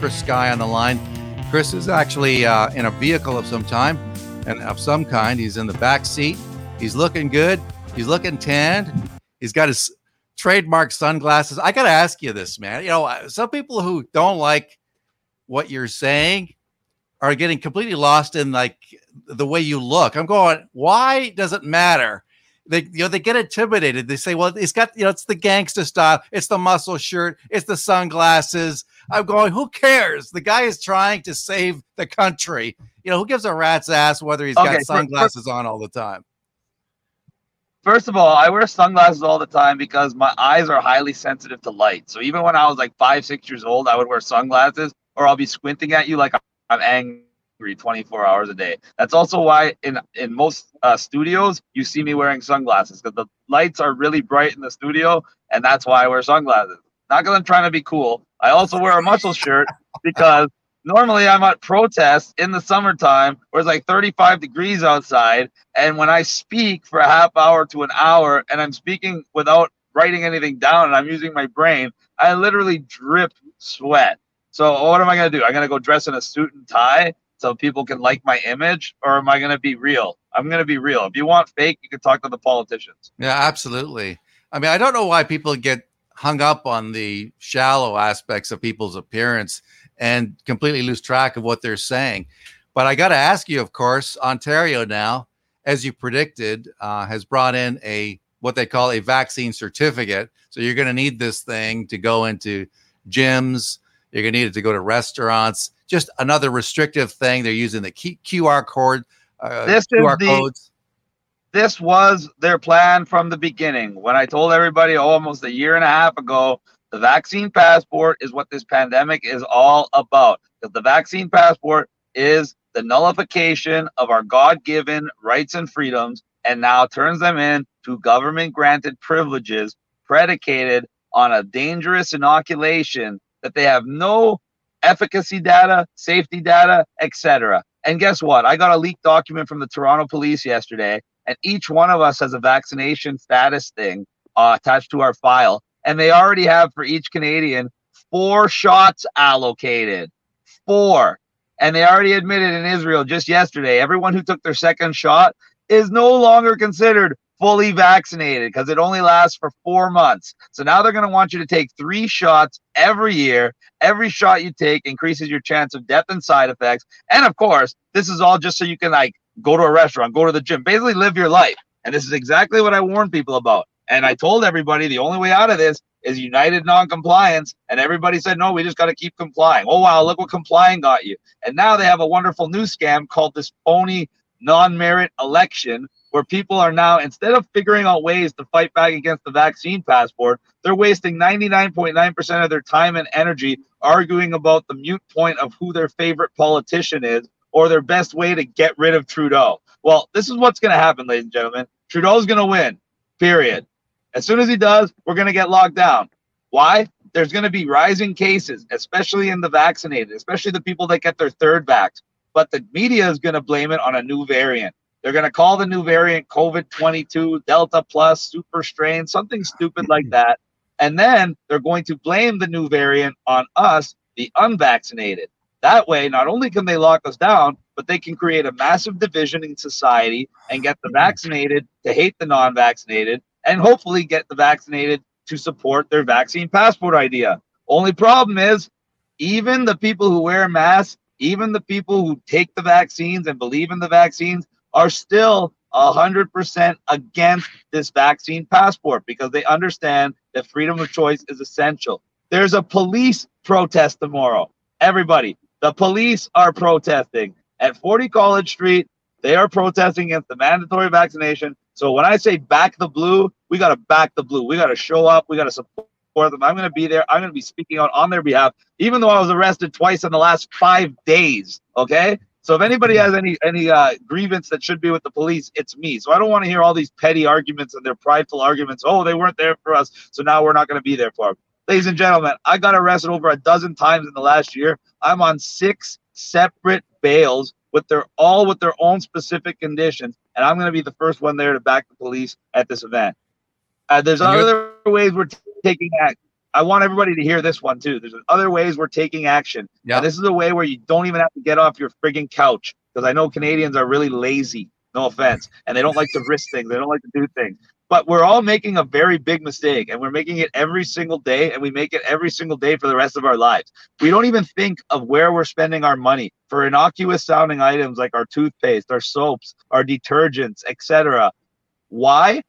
Chris Sky on the line. Chris is actually uh, in a vehicle of some time and of some kind. He's in the back seat. He's looking good. He's looking tanned. He's got his trademark sunglasses. I got to ask you this, man. You know, uh, some people who don't like what you're saying are getting completely lost in like the way you look. I'm going, why does it matter? They, you know, they get intimidated. They say, well, it's got, you know, it's the gangster style. It's the muscle shirt. It's the sunglasses. I'm going, who cares? The guy is trying to save the country. You know, who gives a rat's ass whether he's okay, got sunglasses for, for, on all the time? First of all, I wear sunglasses all the time because my eyes are highly sensitive to light. So even when I was like five, six years old, I would wear sunglasses or I'll be squinting at you like I'm angry 24 hours a day. That's also why in in most uh, studios you see me wearing sunglasses because the lights are really bright in the studio, and that's why I wear sunglasses. Not because I'm trying to be cool. I also wear a muscle shirt because normally I'm at protests in the summertime where it's like 35 degrees outside, and when I speak for a half hour to an hour, and I'm speaking without writing anything down, and I'm using my brain, I literally drip sweat. So what am I gonna do? I'm gonna go dress in a suit and tie so people can like my image, or am I gonna be real? I'm gonna be real. If you want fake, you can talk to the politicians. Yeah, absolutely. I mean, I don't know why people get hung up on the shallow aspects of people's appearance and completely lose track of what they're saying. But I got to ask you, of course, Ontario now, as you predicted, uh, has brought in a what they call a vaccine certificate. So you're going to need this thing to go into gyms, you're going to need it to go to restaurants. Just another restrictive thing. They're using the QR code. Uh, this QR is the, codes. This was their plan from the beginning. When I told everybody almost a year and a half ago, the vaccine passport is what this pandemic is all about. Because the vaccine passport is the nullification of our God given rights and freedoms and now turns them into government granted privileges predicated on a dangerous inoculation that they have no efficacy data, safety data, etc. And guess what? I got a leaked document from the Toronto police yesterday, and each one of us has a vaccination status thing uh, attached to our file. And they already have for each Canadian four shots allocated. Four. And they already admitted in Israel just yesterday, everyone who took their second shot is no longer considered fully vaccinated because it only lasts for four months. So now they're going to want you to take three shots every year. Every shot you take increases your chance of death and side effects. And of course, this is all just so you can like go to a restaurant, go to the gym, basically live your life. And this is exactly what I warned people about. And I told everybody the only way out of this is united non-compliance and everybody said no we just got to keep complying oh wow look what complying got you and now they have a wonderful new scam called this phony non-merit election where people are now instead of figuring out ways to fight back against the vaccine passport they're wasting 99.9% of their time and energy arguing about the mute point of who their favorite politician is or their best way to get rid of Trudeau. Well, this is what's going to happen, ladies and gentlemen. Trudeau's going to win, period. As soon as he does, we're going to get locked down. Why? There's going to be rising cases, especially in the vaccinated, especially the people that get their third vax. But the media is going to blame it on a new variant. They're going to call the new variant COVID 22, Delta Plus, super strain, something stupid like that. And then they're going to blame the new variant on us, the unvaccinated. That way, not only can they lock us down, but they can create a massive division in society and get the vaccinated to hate the non vaccinated and hopefully get the vaccinated to support their vaccine passport idea. Only problem is, even the people who wear masks, even the people who take the vaccines and believe in the vaccines, are still 100% against this vaccine passport because they understand that freedom of choice is essential. There's a police protest tomorrow. Everybody, the police are protesting at 40 College Street. They are protesting against the mandatory vaccination. So when I say back the blue, we got to back the blue. We got to show up. We got to support them. I'm going to be there. I'm going to be speaking out on their behalf, even though I was arrested twice in the last five days. Okay. So if anybody has any any uh, grievance that should be with the police, it's me. So I don't want to hear all these petty arguments and their prideful arguments. Oh, they weren't there for us, so now we're not going to be there for them. Ladies and gentlemen, I got arrested over a dozen times in the last year. I'm on six separate bails with their all with their own specific conditions, and I'm going to be the first one there to back the police at this event. Uh, there's other ways we're t- taking action. I want everybody to hear this one too. There's other ways we're taking action. Yeah. this is a way where you don't even have to get off your frigging couch because I know Canadians are really lazy. No offense, and they don't like to risk things. They don't like to do things. But we're all making a very big mistake, and we're making it every single day, and we make it every single day for the rest of our lives. We don't even think of where we're spending our money for innocuous sounding items like our toothpaste, our soaps, our detergents, etc. Why?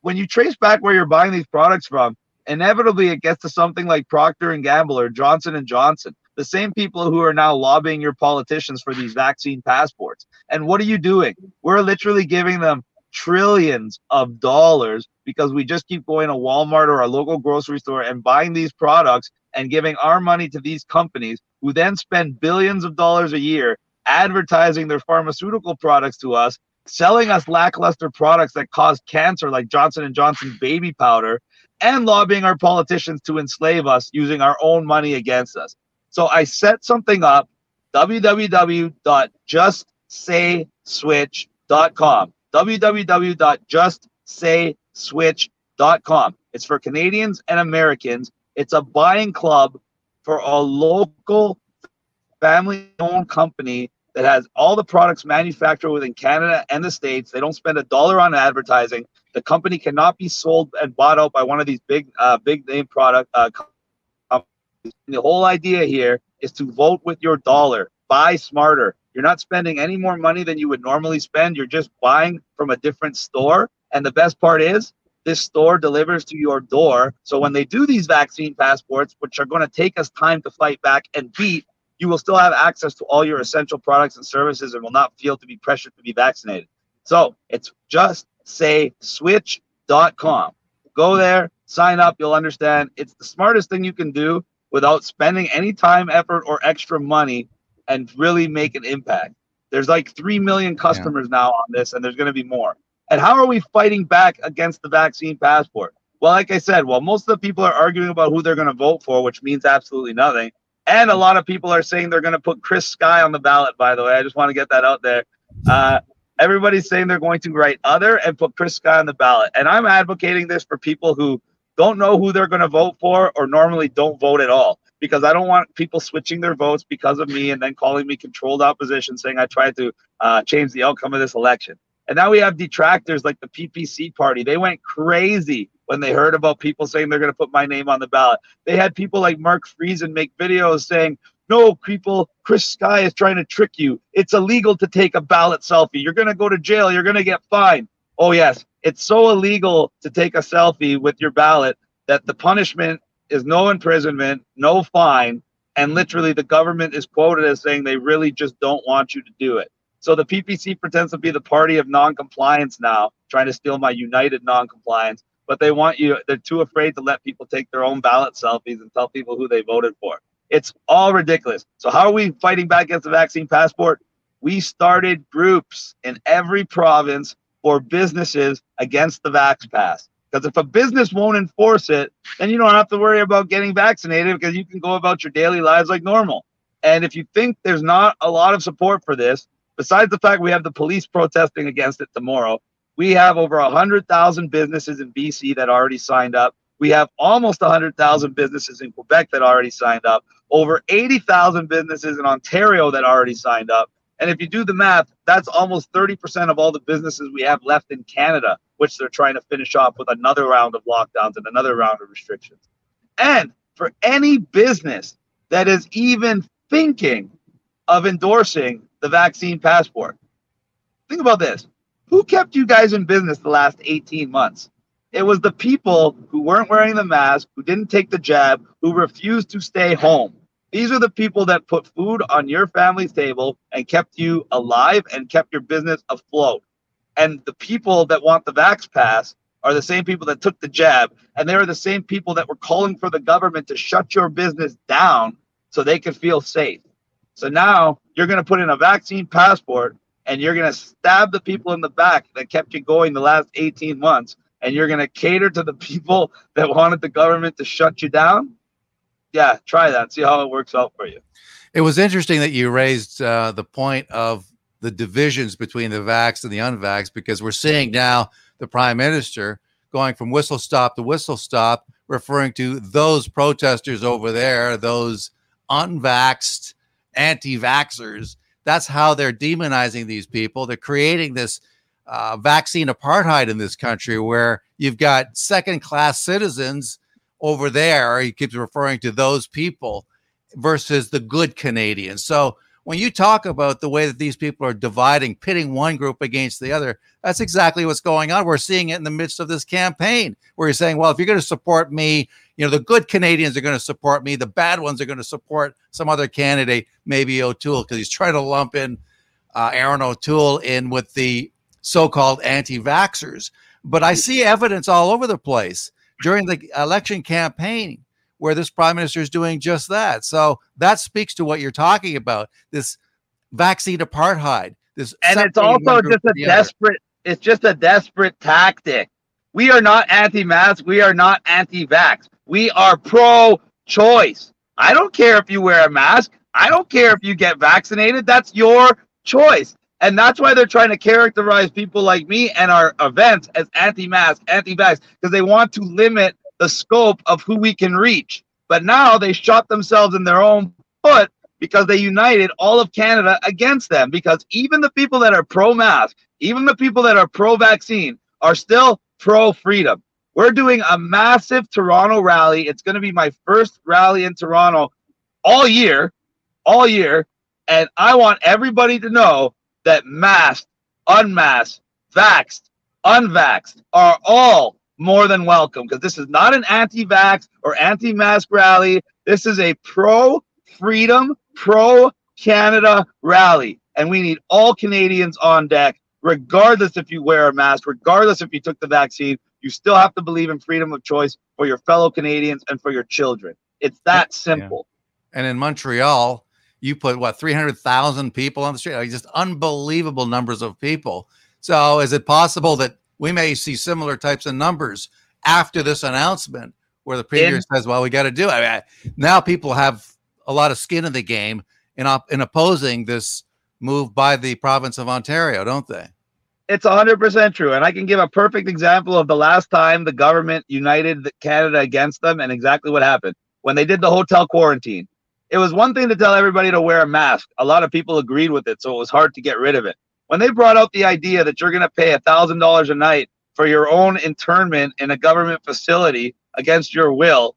When you trace back where you're buying these products from, inevitably it gets to something like Procter and Gamble or Johnson and Johnson, the same people who are now lobbying your politicians for these vaccine passports. And what are you doing? We're literally giving them trillions of dollars because we just keep going to Walmart or our local grocery store and buying these products and giving our money to these companies who then spend billions of dollars a year advertising their pharmaceutical products to us selling us lackluster products that cause cancer like Johnson and Johnson baby powder and lobbying our politicians to enslave us using our own money against us. So I set something up www.justsayswitch.com www.justsayswitch.com. It's for Canadians and Americans. It's a buying club for a local family owned company that has all the products manufactured within Canada and the States. They don't spend a dollar on advertising. The company cannot be sold and bought out by one of these big, uh, big name product uh, companies. The whole idea here is to vote with your dollar, buy smarter, you're not spending any more money than you would normally spend. You're just buying from a different store. And the best part is, this store delivers to your door. So when they do these vaccine passports, which are going to take us time to fight back and beat, you will still have access to all your essential products and services and will not feel to be pressured to be vaccinated. So it's just say switch.com. Go there, sign up. You'll understand it's the smartest thing you can do without spending any time, effort, or extra money and really make an impact. There's like 3 million customers yeah. now on this, and there's going to be more. And how are we fighting back against the vaccine passport? Well, like I said, well, most of the people are arguing about who they're going to vote for, which means absolutely nothing. And a lot of people are saying they're going to put Chris Sky on the ballot, by the way. I just want to get that out there. Uh, everybody's saying they're going to write other and put Chris Sky on the ballot. And I'm advocating this for people who don't know who they're going to vote for or normally don't vote at all because I don't want people switching their votes because of me and then calling me controlled opposition saying I tried to uh, change the outcome of this election. And now we have detractors like the PPC party. They went crazy when they heard about people saying they're going to put my name on the ballot. They had people like Mark Friesen make videos saying, no, people, Chris Sky is trying to trick you. It's illegal to take a ballot selfie. You're going to go to jail. You're going to get fined. Oh, yes. It's so illegal to take a selfie with your ballot that the punishment is no imprisonment, no fine, and literally the government is quoted as saying they really just don't want you to do it. So the PPC pretends to be the party of non-compliance now, trying to steal my united non-compliance, but they want you they're too afraid to let people take their own ballot selfies and tell people who they voted for. It's all ridiculous. So how are we fighting back against the vaccine passport? We started groups in every province for businesses against the Vax Pass. Because if a business won't enforce it, then you don't have to worry about getting vaccinated because you can go about your daily lives like normal. And if you think there's not a lot of support for this, besides the fact we have the police protesting against it tomorrow, we have over 100,000 businesses in BC that already signed up. We have almost 100,000 businesses in Quebec that already signed up, over 80,000 businesses in Ontario that already signed up. And if you do the math, that's almost 30% of all the businesses we have left in Canada which they're trying to finish off with another round of lockdowns and another round of restrictions. And for any business that is even thinking of endorsing the vaccine passport, think about this. Who kept you guys in business the last 18 months? It was the people who weren't wearing the mask, who didn't take the jab, who refused to stay home. These are the people that put food on your family's table and kept you alive and kept your business afloat. And the people that want the Vax Pass are the same people that took the jab, and they are the same people that were calling for the government to shut your business down so they could feel safe. So now you're going to put in a vaccine passport and you're going to stab the people in the back that kept you going the last 18 months, and you're going to cater to the people that wanted the government to shut you down. Yeah, try that. See how it works out for you. It was interesting that you raised uh, the point of the divisions between the vax and the unvax because we're seeing now the prime minister going from whistle stop to whistle stop, referring to those protesters over there, those unvaxxed anti vaxxers. That's how they're demonizing these people. They're creating this uh, vaccine apartheid in this country where you've got second class citizens over there. He keeps referring to those people versus the good Canadians. So when you talk about the way that these people are dividing, pitting one group against the other, that's exactly what's going on. We're seeing it in the midst of this campaign where you're saying, well, if you're going to support me, you know, the good Canadians are going to support me, the bad ones are going to support some other candidate, maybe O'Toole, because he's trying to lump in uh, Erin O'Toole in with the so called anti vaxxers. But I see evidence all over the place during the election campaign where this prime minister is doing just that. So that speaks to what you're talking about this vaccine apartheid. This and it's also just a desperate. Other. It's just a desperate tactic. We are not anti-mask. We are not anti-vax. We are pro-choice. I don't care if you wear a mask. I don't care if you get vaccinated. That's your choice. And that's why they're trying to characterize people like me and our events as anti-mask, anti-vax, because they want to limit the scope of who we can reach. But now they shot themselves in their own foot because they united all of Canada against them. Because even the people that are pro mask, even the people that are pro vaccine, are still pro freedom. We're doing a massive Toronto rally. It's going to be my first rally in Toronto all year, all year. And I want everybody to know that masked, unmasked, vaxxed, unvaxxed are all more than welcome because this is not an anti vax or anti mask rally. This is a pro freedom, pro Canada rally. And we need all Canadians on deck, regardless if you wear a mask, regardless if you took the vaccine. You still have to believe in freedom of choice for your fellow Canadians and for your children. It's that simple. Yeah. And in Montreal, you put what 300,000 people on the street, like just unbelievable numbers of people. So, is it possible that we may see similar types of numbers after this announcement where the premier in, says, well, we got to do it. I mean, now people have a lot of skin in the game in, op- in opposing this move by the province of Ontario, don't they? It's 100% true. And I can give a perfect example of the last time the government united Canada against them and exactly what happened. When they did the hotel quarantine, it was one thing to tell everybody to wear a mask. A lot of people agreed with it, so it was hard to get rid of it when they brought out the idea that you're going to pay a thousand dollars a night for your own internment in a government facility against your will,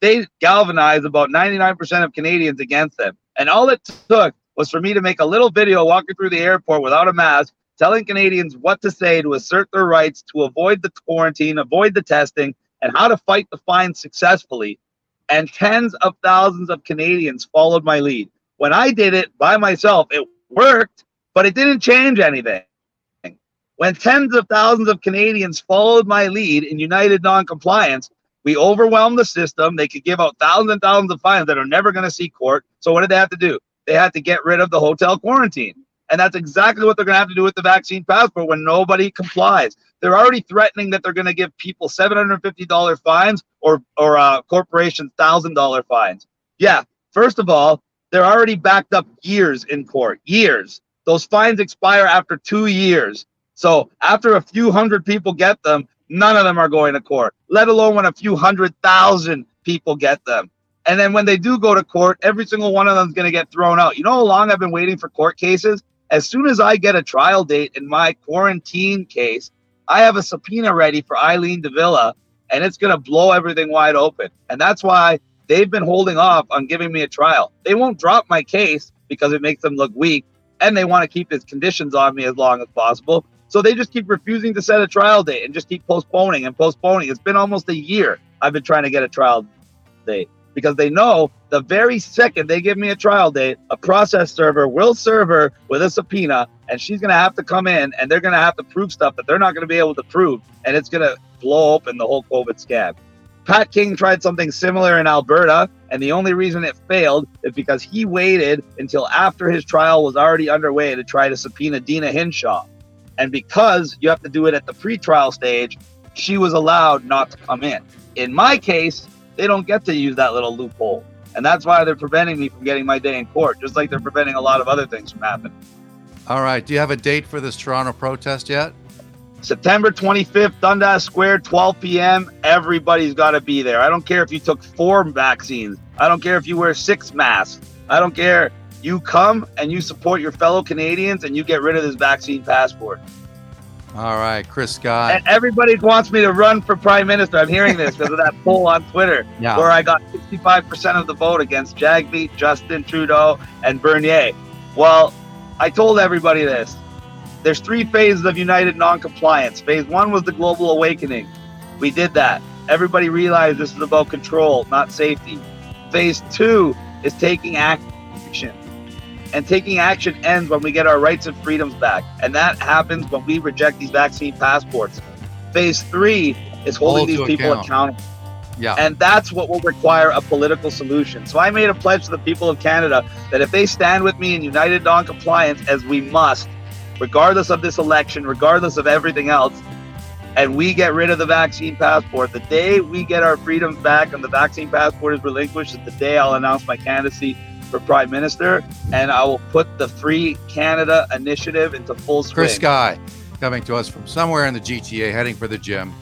they galvanized about 99% of Canadians against them. And all it took was for me to make a little video walking through the airport without a mask, telling Canadians what to say to assert their rights, to avoid the quarantine, avoid the testing, and how to fight the fine successfully. And tens of thousands of Canadians followed my lead. When I did it by myself, it worked but it didn't change anything. When tens of thousands of Canadians followed my lead in united noncompliance, we overwhelmed the system. They could give out thousands and thousands of fines that are never going to see court. So what did they have to do? They had to get rid of the hotel quarantine. And that's exactly what they're going to have to do with the vaccine passport when nobody complies. They're already threatening that they're going to give people $750 fines or, or uh, corporations $1,000 fines. Yeah, first of all, they're already backed up years in court, years. Those fines expire after two years. So after a few hundred people get them, none of them are going to court, let alone when a few hundred thousand people get them. And then when they do go to court, every single one of them is going to get thrown out. You know how long I've been waiting for court cases? As soon as I get a trial date in my quarantine case, I have a subpoena ready for Eileen de Villa, and it's going to blow everything wide open. And that's why they've been holding off on giving me a trial. They won't drop my case because it makes them look weak and they want to keep his conditions on me as long as possible. So they just keep refusing to set a trial date and just keep postponing and postponing. It's been almost a year I've been trying to get a trial date because they know the very second they give me a trial date, a process server will serve her with a subpoena and she's going to have to come in and they're going to have to prove stuff that they're not going to be able to prove. And it's going to blow open the whole COVID scam. Pat King tried something similar in Alberta, and the only reason it failed is because he waited until after his trial was already underway to try to subpoena Deena Hinshaw. And because you have to do it at the pre-trial stage, she was allowed not to come in. In my case, they don't get to use that little loophole. And that's why they're preventing me from getting my day in court, just like they're preventing a lot of other things from happening. All right. Do you have a date for this Toronto protest yet? September 25th, Dundas Square, 12 p.m. Everybody's got to be there. I don't care if you took four vaccines. I don't care if you wear six masks. I don't care. You come and you support your fellow Canadians and you get rid of this vaccine passport. All right, Chris Scott. And everybody wants me to run for prime minister. I'm hearing this because of that poll on Twitter Yeah. where I got 65% of the vote against Jagmeet, Justin Trudeau, and Bernier. Well, I told everybody this. There's three phases of United non-compliance. Phase one was the global awakening. We did that. Everybody realized this is about control, not safety. Phase two is taking action. And taking action ends when we get our rights and freedoms back. And that happens when we reject these vaccine passports. Phase three is holding Hold these people account. accountable. Yeah. And that's what will require a political solution. So I made a pledge to the people of Canada that if they stand with me in united non-compliance, as we must, regardless of this election, regardless of everything else, and we get rid of the vaccine passport, the day we get our freedoms back and the vaccine passport is relinquished is the day I'll announce my candidacy for Prime Minister, and I will put the Free Canada initiative into full swing. Chris Sky coming to us from somewhere in the GTA, heading for the gym.